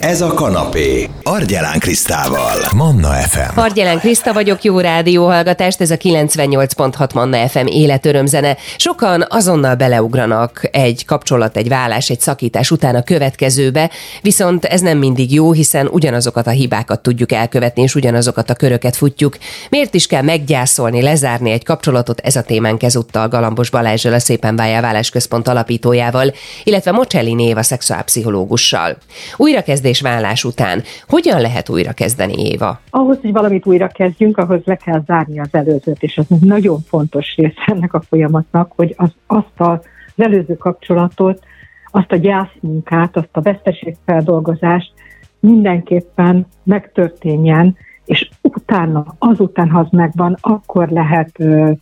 Ez a kanapé. Argyelán Krisztával. Manna FM. Argyelán Kriszta vagyok, jó rádióhallgatást, ez a 98.6 Manna FM életörömzene. Sokan azonnal beleugranak egy kapcsolat, egy vállás, egy szakítás után a következőbe, viszont ez nem mindig jó, hiszen ugyanazokat a hibákat tudjuk elkövetni, és ugyanazokat a köröket futjuk. Miért is kell meggyászolni, lezárni egy kapcsolatot? Ez a témánk ezúttal Galambos Balázsral, a Szépen Vállás Központ alapítójával, illetve Mocselli Néva szexuálpszichológussal. Újrakezdés vállás után. Hogyan lehet újra kezdeni, Éva? Ahhoz, hogy valamit újra kezdjünk, ahhoz le kell zárni az előzőt, és az nagyon fontos rész ennek a folyamatnak, hogy az, azt az előző kapcsolatot, azt a gyászmunkát, azt a veszteségfeldolgozást mindenképpen megtörténjen, és utána, azután, ha az megvan, akkor lehet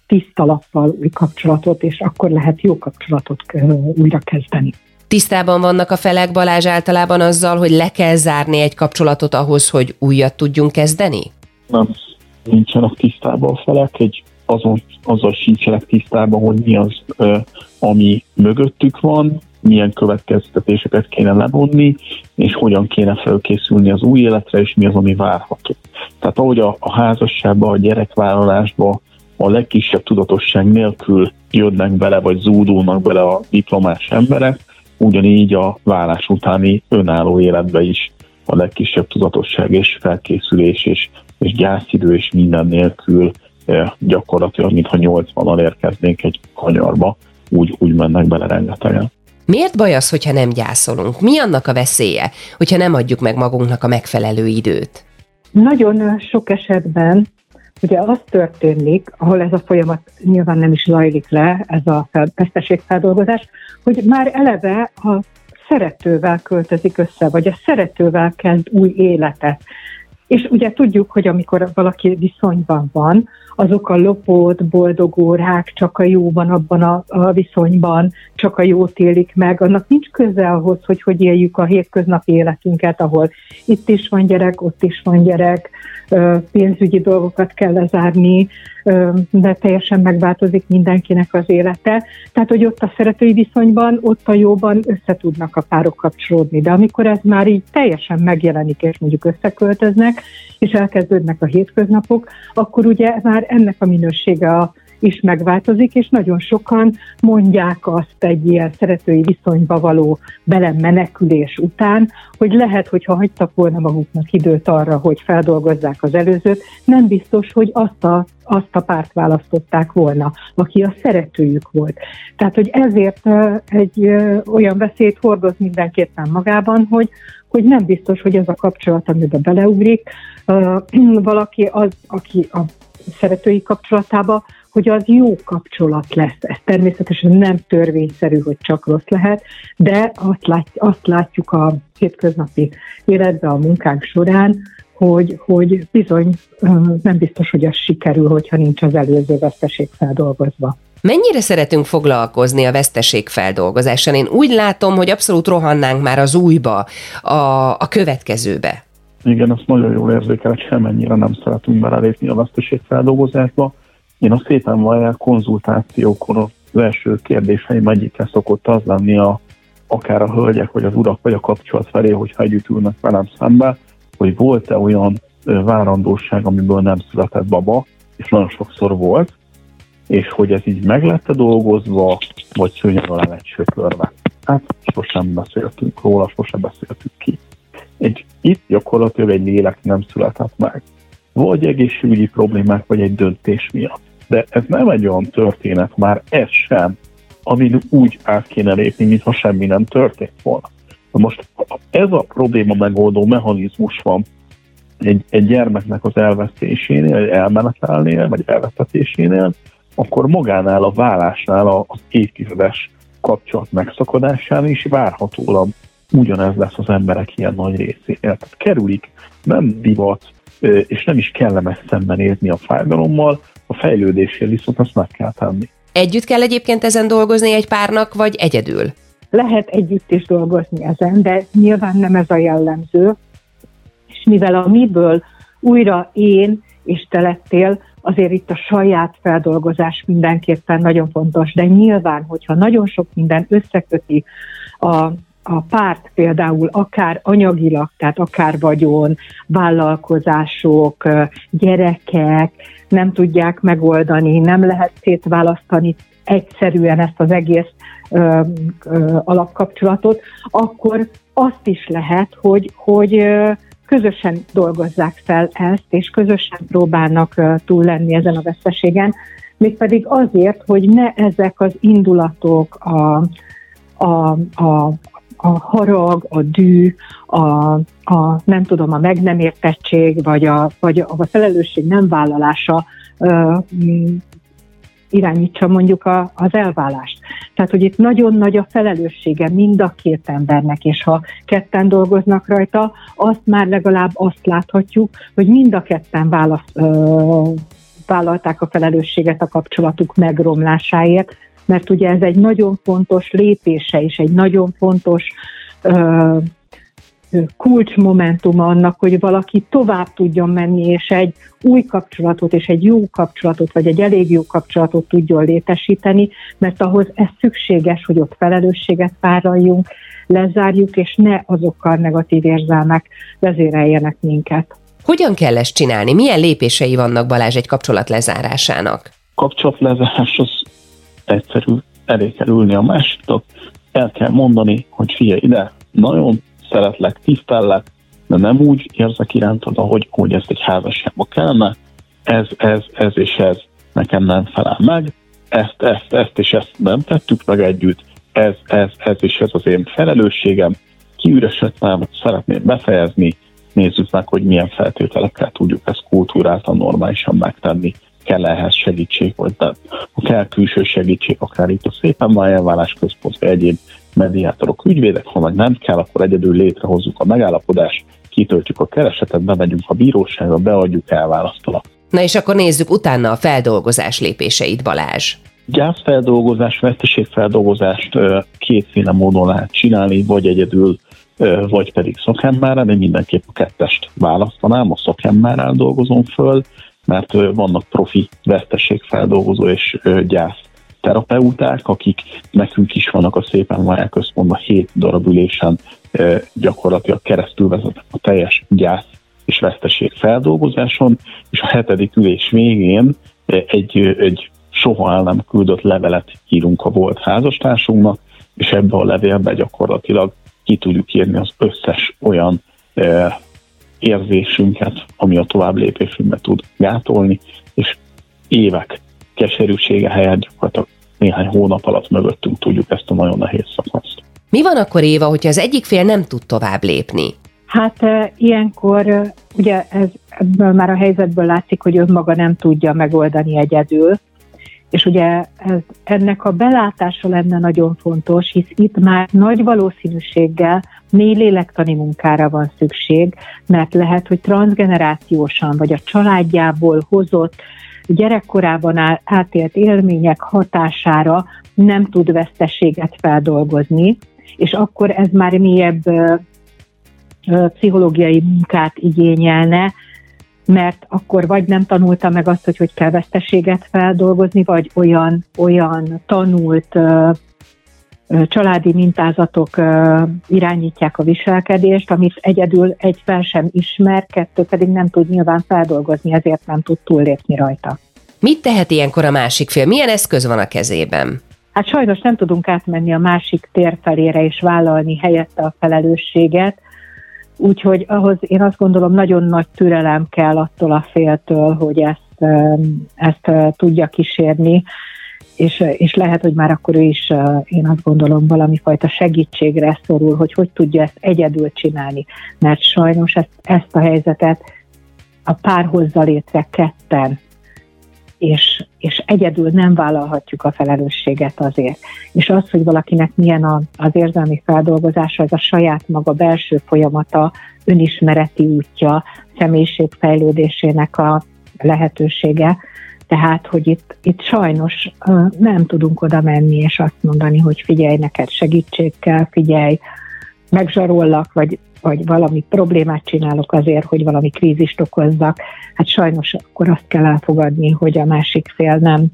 tiszta lappal új kapcsolatot, és akkor lehet jó kapcsolatot újra kezdeni. Tisztában vannak a felek Balázs általában azzal, hogy le kell zárni egy kapcsolatot ahhoz, hogy újat tudjunk kezdeni? Nem, nincsenek tisztában a felek, egy azon, azzal sincsenek tisztában, hogy mi az, ami mögöttük van, milyen következtetéseket kéne levonni, és hogyan kéne felkészülni az új életre, és mi az, ami várható. Tehát ahogy a, a házasságban, a gyerekvállalásban a legkisebb tudatosság nélkül jönnek bele, vagy zúdulnak bele a diplomás emberek, ugyanígy a vállás utáni önálló életbe is a legkisebb tudatosság és felkészülés és, és gyászidő és minden nélkül eh, gyakorlatilag, mintha 80-al érkeznénk egy kanyarba, úgy, úgy mennek bele rengetegen. Miért baj az, hogyha nem gyászolunk? Mi annak a veszélye, hogyha nem adjuk meg magunknak a megfelelő időt? Nagyon sok esetben Ugye az történik, ahol ez a folyamat nyilván nem is zajlik le, ez a veszteségfeldolgozás, hogy már eleve a szeretővel költözik össze, vagy a szeretővel kezd új életet. És ugye tudjuk, hogy amikor valaki viszonyban van, azok a lopott, boldog órák, csak a jó van abban a, a viszonyban, csak a jót élik meg, annak nincs köze ahhoz, hogy hogy éljük a hétköznapi életünket, ahol itt is van gyerek, ott is van gyerek, pénzügyi dolgokat kell lezárni, de teljesen megváltozik mindenkinek az élete. Tehát, hogy ott a szeretői viszonyban, ott a jóban össze tudnak a párok kapcsolódni. De amikor ez már így teljesen megjelenik, és mondjuk összeköltöznek, és elkezdődnek a hétköznapok, akkor ugye már ennek a minősége a is megváltozik, és nagyon sokan mondják azt egy ilyen szeretői viszonyba való belemenekülés után, hogy lehet, hogyha hagytak volna maguknak időt arra, hogy feldolgozzák az előzőt, nem biztos, hogy azt a, azt a párt választották volna, aki a szeretőjük volt. Tehát, hogy ezért egy olyan veszélyt hordoz mindenképpen magában, hogy, hogy nem biztos, hogy ez a kapcsolat, amiben beleugrik, valaki az, aki a szeretői kapcsolatába, hogy az jó kapcsolat lesz. Ez természetesen nem törvényszerű, hogy csak rossz lehet, de azt, lát, azt látjuk a hétköznapi életben, a munkánk során, hogy, hogy bizony nem biztos, hogy az sikerül, hogyha nincs az előző veszteség feldolgozva. Mennyire szeretünk foglalkozni a veszteség feldolgozással? Én úgy látom, hogy abszolút rohannánk már az újba, a, a következőbe. Igen, azt nagyon jól érzékel, hogy semennyire nem szeretünk belelépni a veszteség feldolgozásba. Én a szépen vajár konzultációkon az első kérdéseim egyike szokott az lenni a, akár a hölgyek, vagy az urak, vagy a kapcsolat felé, hogyha együtt ülnek velem szembe, hogy volt-e olyan várandóság, amiből nem született baba, és nagyon sokszor volt, és hogy ez így meg lett dolgozva, vagy szőnyeg alá lett söpörve. Hát sosem beszéltünk róla, sosem beszéltünk ki. Egy, itt gyakorlatilag egy lélek nem született meg. Vagy egészségügyi problémák, vagy egy döntés miatt. De ez nem egy olyan történet, már ez sem, amin úgy át kéne lépni, mintha semmi nem történt volna. Na most ez a probléma megoldó mechanizmus van egy, egy gyermeknek az elvesztésénél, egy elmenetelnél, vagy elvesztetésénél, akkor magánál a vállásnál az évtizedes kapcsolat megszakadásán is várhatólag ugyanez lesz az emberek ilyen nagy részénél. Tehát kerülik, nem divat, és nem is kellemes szembenézni a fájdalommal, a fejlődésért viszont azt meg kell tenni. Együtt kell egyébként ezen dolgozni egy párnak, vagy egyedül? Lehet együtt is dolgozni ezen, de nyilván nem ez a jellemző. És mivel a miből újra én és te lettél, azért itt a saját feldolgozás mindenképpen nagyon fontos, de nyilván, hogyha nagyon sok minden összeköti a, a párt például akár anyagilag, tehát akár vagyon, vállalkozások, gyerekek nem tudják megoldani, nem lehet szétválasztani egyszerűen ezt az egész ö, ö, alapkapcsolatot, akkor azt is lehet, hogy, hogy ö, közösen dolgozzák fel ezt, és közösen próbálnak túl lenni ezen a veszteségen, mégpedig azért, hogy ne ezek az indulatok, a, a, a, a harag, a dű, a, a nem tudom, a meg nem értettség, vagy a, vagy a, a felelősség nem vállalása irányítsa mondjuk a, az elválást. Tehát, hogy itt nagyon nagy a felelőssége mind a két embernek, és ha ketten dolgoznak rajta, azt már legalább azt láthatjuk, hogy mind a ketten válasz, ö, vállalták a felelősséget a kapcsolatuk megromlásáért, mert ugye ez egy nagyon fontos lépése és egy nagyon fontos ö, kulcsmomentum annak, hogy valaki tovább tudjon menni, és egy új kapcsolatot, és egy jó kapcsolatot, vagy egy elég jó kapcsolatot tudjon létesíteni, mert ahhoz ez szükséges, hogy ott felelősséget vállaljunk, lezárjuk, és ne azokkal negatív érzelmek vezéreljenek minket. Hogyan kell ezt csinálni? Milyen lépései vannak Balázs egy kapcsolat lezárásának? Kapcsolatlezárás az egyszerű, elé kell ülni a másiknak, el kell mondani, hogy figyelj ide, nagyon szeretlek, tisztellek, de nem úgy érzek irántad, ahogy, hogy ezt egy házasságba kellene, ez, ez, ez és ez nekem nem felel meg, ezt, ezt, ezt és ezt nem tettük meg együtt, ez, ez, ez és ez az én felelősségem, kiüresedtem, szeretném befejezni, nézzük meg, hogy milyen feltételekkel tudjuk ezt kultúráltan, normálisan megtenni, kell ehhez segítség, vagy nem. Ha kell külső segítség, akár itt a szépen van elvállás központ, egyéb mediátorok, ügyvédek, ha meg nem kell, akkor egyedül létrehozzuk a megállapodást, kitöltjük a keresetet, bemegyünk a bíróságra, beadjuk, elválasztalak. Na és akkor nézzük utána a feldolgozás lépéseit, Balázs. Gyászfeldolgozás, veszteségfeldolgozást kétféle módon lehet csinálni, vagy egyedül, vagy pedig szakemberrel, de mindenképp a kettest választanám, a szakemberrel dolgozom föl, mert vannak profi veszteségfeldolgozó és gyász terapeuták, akik nekünk is vannak a Szépen Maják Központban hét darab ülésen gyakorlatilag keresztül vezetnek a teljes gyász és veszteség feldolgozáson, és a hetedik ülés végén egy, egy soha el nem küldött levelet írunk a volt házastársunknak, és ebbe a levélbe gyakorlatilag ki tudjuk írni az összes olyan érzésünket, ami a tovább lépésünkbe tud gátolni, és évek keserűsége helyett gyakorlatilag néhány hónap alatt mögöttünk tudjuk ezt a nagyon nehéz szakaszt. Mi van akkor, Éva, hogyha az egyik fél nem tud tovább lépni? Hát e, ilyenkor e, ugye ez, ebből már a helyzetből látszik, hogy önmaga nem tudja megoldani egyedül, és ugye ez, ennek a belátása lenne nagyon fontos, hisz itt már nagy valószínűséggel mély lélektani munkára van szükség, mert lehet, hogy transgenerációsan vagy a családjából hozott gyerekkorában átélt élmények hatására nem tud veszteséget feldolgozni, és akkor ez már mélyebb pszichológiai munkát igényelne, mert akkor vagy nem tanulta meg azt, hogy hogy kell veszteséget feldolgozni, vagy olyan, olyan tanult családi mintázatok irányítják a viselkedést, amit egyedül egy fel sem ismer, kettő pedig nem tud nyilván feldolgozni, ezért nem tud túllépni rajta. Mit tehet ilyenkor a másik fél? Milyen eszköz van a kezében? Hát sajnos nem tudunk átmenni a másik tér felére és vállalni helyette a felelősséget, úgyhogy ahhoz én azt gondolom nagyon nagy türelem kell attól a féltől, hogy ezt, ezt tudja kísérni, és, és lehet, hogy már akkor ő is, én azt gondolom, valami fajta segítségre szorul, hogy hogy tudja ezt egyedül csinálni, mert sajnos ezt, ezt a helyzetet a pár hozza létre ketten, és, és egyedül nem vállalhatjuk a felelősséget azért. És az, hogy valakinek milyen a, az érzelmi feldolgozása, ez a saját maga belső folyamata, önismereti útja, személyiségfejlődésének a lehetősége, tehát, hogy itt, itt sajnos nem tudunk oda menni és azt mondani, hogy figyelj, neked segítség kell, figyelj, megzsarollak, vagy, vagy valami problémát csinálok azért, hogy valami krízist okozzak. Hát sajnos akkor azt kell elfogadni, hogy a másik fél nem,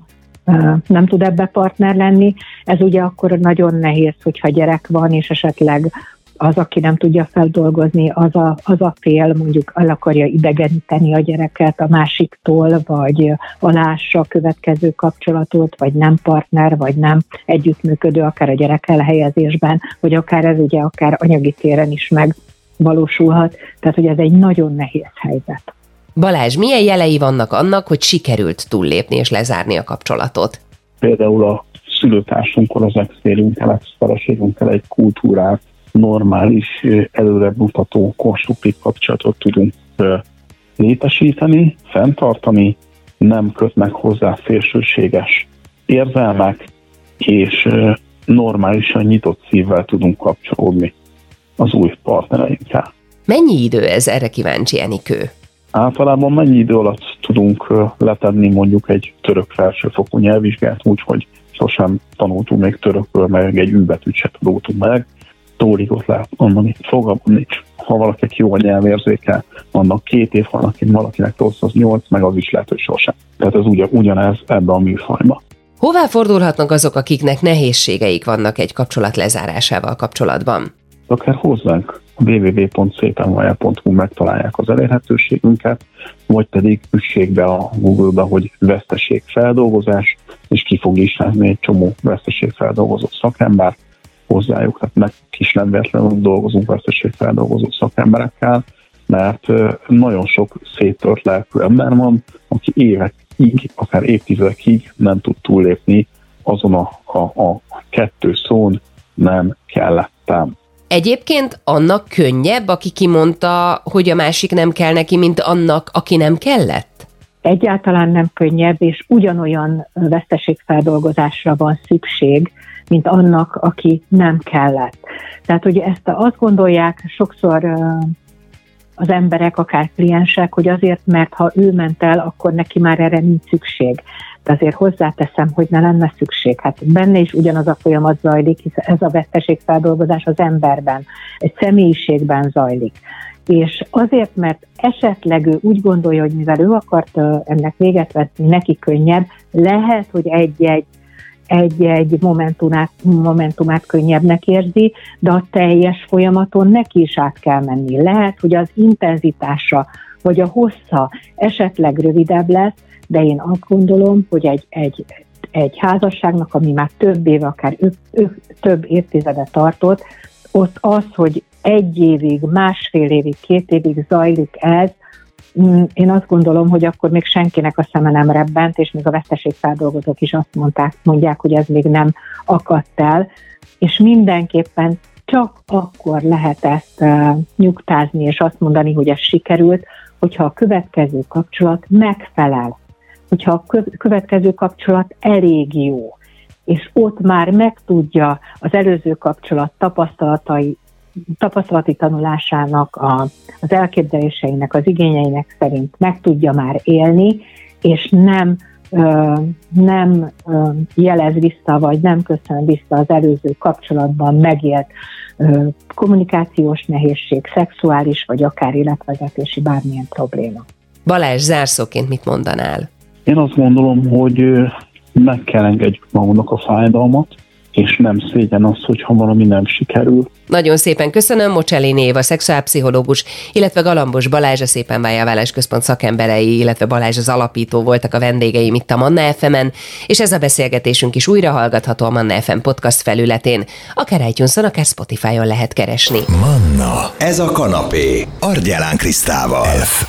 nem tud ebbe partner lenni. Ez ugye akkor nagyon nehéz, hogyha gyerek van, és esetleg az, aki nem tudja feldolgozni, az a, az a fél mondjuk el akarja idegeníteni a gyereket a másiktól, vagy alássa a következő kapcsolatot, vagy nem partner, vagy nem együttműködő, akár a gyerek elhelyezésben, vagy akár ez ugye akár anyagi téren is megvalósulhat. Tehát, hogy ez egy nagyon nehéz helyzet. Balázs, milyen jelei vannak annak, hogy sikerült túllépni és lezárni a kapcsolatot? Például a szülőtársunkon, az ex-férünkkel, ex-feleségünkkel egy kultúrát, normális, előre mutató, konstruktív kapcsolatot tudunk létesíteni, fenntartani, nem kötnek hozzá szélsőséges érzelmek, és normálisan nyitott szívvel tudunk kapcsolódni az új partnereinkkel. Mennyi idő ez? Erre kíváncsi Enikő. Általában mennyi idő alatt tudunk letenni mondjuk egy török felsőfokú nyelvvizsgát, úgyhogy sosem tanultunk még törökről, meg egy űbetűt se tanultunk meg. Tórigot lehet mondani, fogalmam nincs. Ha valakinek jó a nyelvérzéke, annak két év, van, valakinek rossz az nyolc, meg az is lehet, hogy sosem. Tehát ez ugyan, ugyanez ebben a műfajban. Hová fordulhatnak azok, akiknek nehézségeik vannak egy kapcsolat lezárásával kapcsolatban? Akár hozzánk www.szépenvaja.hu megtalálják az elérhetőségünket, vagy pedig üssék be a Google-be, hogy veszteségfeldolgozás, és ki fog listázni egy csomó veszteségfeldolgozó szakember hozzájuk, tehát meg kis nem véletlenül dolgozunk veszteségfeldolgozó szakemberekkel, mert nagyon sok széttört lelkű ember van, aki évekig, akár évtizedekig nem tud túllépni azon a, a, a kettő szón nem kellettem. Egyébként annak könnyebb, aki kimondta, hogy a másik nem kell neki, mint annak, aki nem kellett? Egyáltalán nem könnyebb, és ugyanolyan veszteségfeldolgozásra van szükség, mint annak, aki nem kellett. Tehát ugye ezt azt gondolják sokszor az emberek, akár kliensek, hogy azért, mert ha ő ment el, akkor neki már erre nincs szükség de azért hozzáteszem, hogy ne lenne szükség. Hát benne is ugyanaz a folyamat zajlik, hisz ez a veszteségfeldolgozás az emberben, egy személyiségben zajlik. És azért, mert esetleg ő úgy gondolja, hogy mivel ő akart ennek véget vetni, neki könnyebb, lehet, hogy egy-egy egy-egy momentumát, momentumát könnyebbnek érzi, de a teljes folyamaton neki is át kell menni. Lehet, hogy az intenzitása vagy a hossza esetleg rövidebb lesz, de én azt gondolom, hogy egy, egy, egy házasságnak, ami már több éve, akár ő, ő, több évtizede tartott, ott az, hogy egy évig, másfél évig, két évig zajlik ez, én azt gondolom, hogy akkor még senkinek a szeme nem rebbent, és még a veszteségfeldolgozók is azt mondták, mondják, hogy ez még nem akadt el, és mindenképpen csak akkor lehet ezt uh, nyugtázni, és azt mondani, hogy ez sikerült, hogyha a következő kapcsolat megfelel. Hogyha a következő kapcsolat elég jó, és ott már megtudja az előző kapcsolat tapasztalatai, tapasztalati tanulásának, a, az elképzeléseinek, az igényeinek szerint meg tudja már élni, és nem ö, nem ö, jelez vissza, vagy nem köszön vissza az előző kapcsolatban megélt ö, kommunikációs nehézség, szexuális, vagy akár életvezetési bármilyen probléma. Balázs, zárszóként mit mondanál? Én azt gondolom, hogy meg kell engedjük magunknak a fájdalmat, és nem szégyen az, hogyha valami nem sikerül. Nagyon szépen köszönöm Mocselin Éva, szexuálpszichológus, illetve Galambos Balázs a Szépen Vájáválás Központ szakemberei, illetve Balázs az alapító voltak a vendégeim itt a Manna fm és ez a beszélgetésünk is újra hallgatható a Manna FM podcast felületén. Akár itunes akár Spotify-on lehet keresni. Manna, ez a kanapé, Argyelán Krisztával. F.